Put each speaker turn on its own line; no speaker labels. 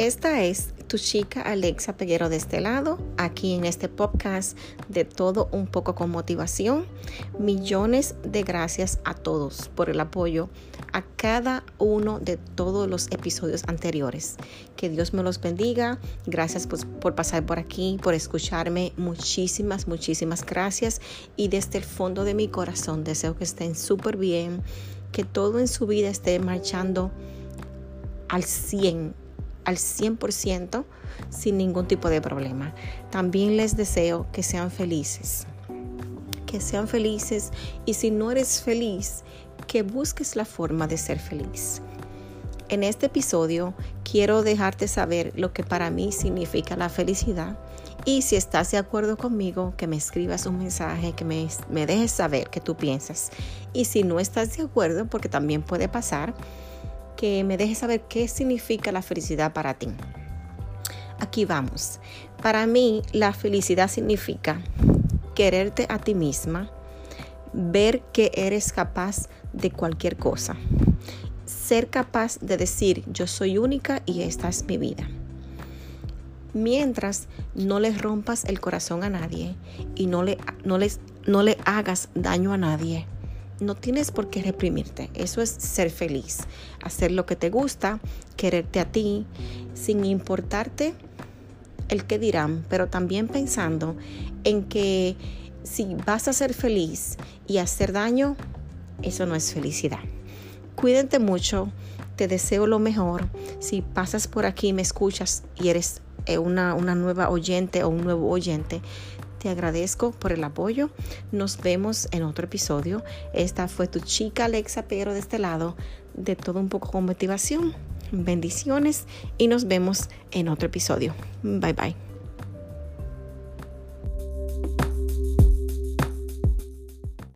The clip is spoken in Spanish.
Esta es tu chica Alexa Peguero de este lado, aquí en este podcast de todo un poco con motivación. Millones de gracias a todos por el apoyo a cada uno de todos los episodios anteriores. Que Dios me los bendiga. Gracias por, por pasar por aquí, por escucharme. Muchísimas, muchísimas gracias. Y desde el fondo de mi corazón deseo que estén súper bien, que todo en su vida esté marchando al 100 al 100% sin ningún tipo de problema. También les deseo que sean felices, que sean felices y si no eres feliz, que busques la forma de ser feliz. En este episodio quiero dejarte saber lo que para mí significa la felicidad y si estás de acuerdo conmigo, que me escribas un mensaje, que me, me dejes saber qué tú piensas. Y si no estás de acuerdo, porque también puede pasar, que me dejes saber qué significa la felicidad para ti. Aquí vamos. Para mí la felicidad significa quererte a ti misma, ver que eres capaz de cualquier cosa, ser capaz de decir yo soy única y esta es mi vida. Mientras no le rompas el corazón a nadie y no le, no les, no le hagas daño a nadie no tienes por qué reprimirte. Eso es ser feliz. Hacer lo que te gusta, quererte a ti, sin importarte el que dirán, pero también pensando en que si vas a ser feliz y hacer daño, eso no es felicidad. Cuídate mucho, te deseo lo mejor. Si pasas por aquí me escuchas y eres eh, una, una nueva oyente o un nuevo oyente, te agradezco por el apoyo. Nos vemos en otro episodio. Esta fue tu chica Alexa Pero de este lado, de todo un poco con motivación. Bendiciones y nos vemos en otro episodio. Bye bye.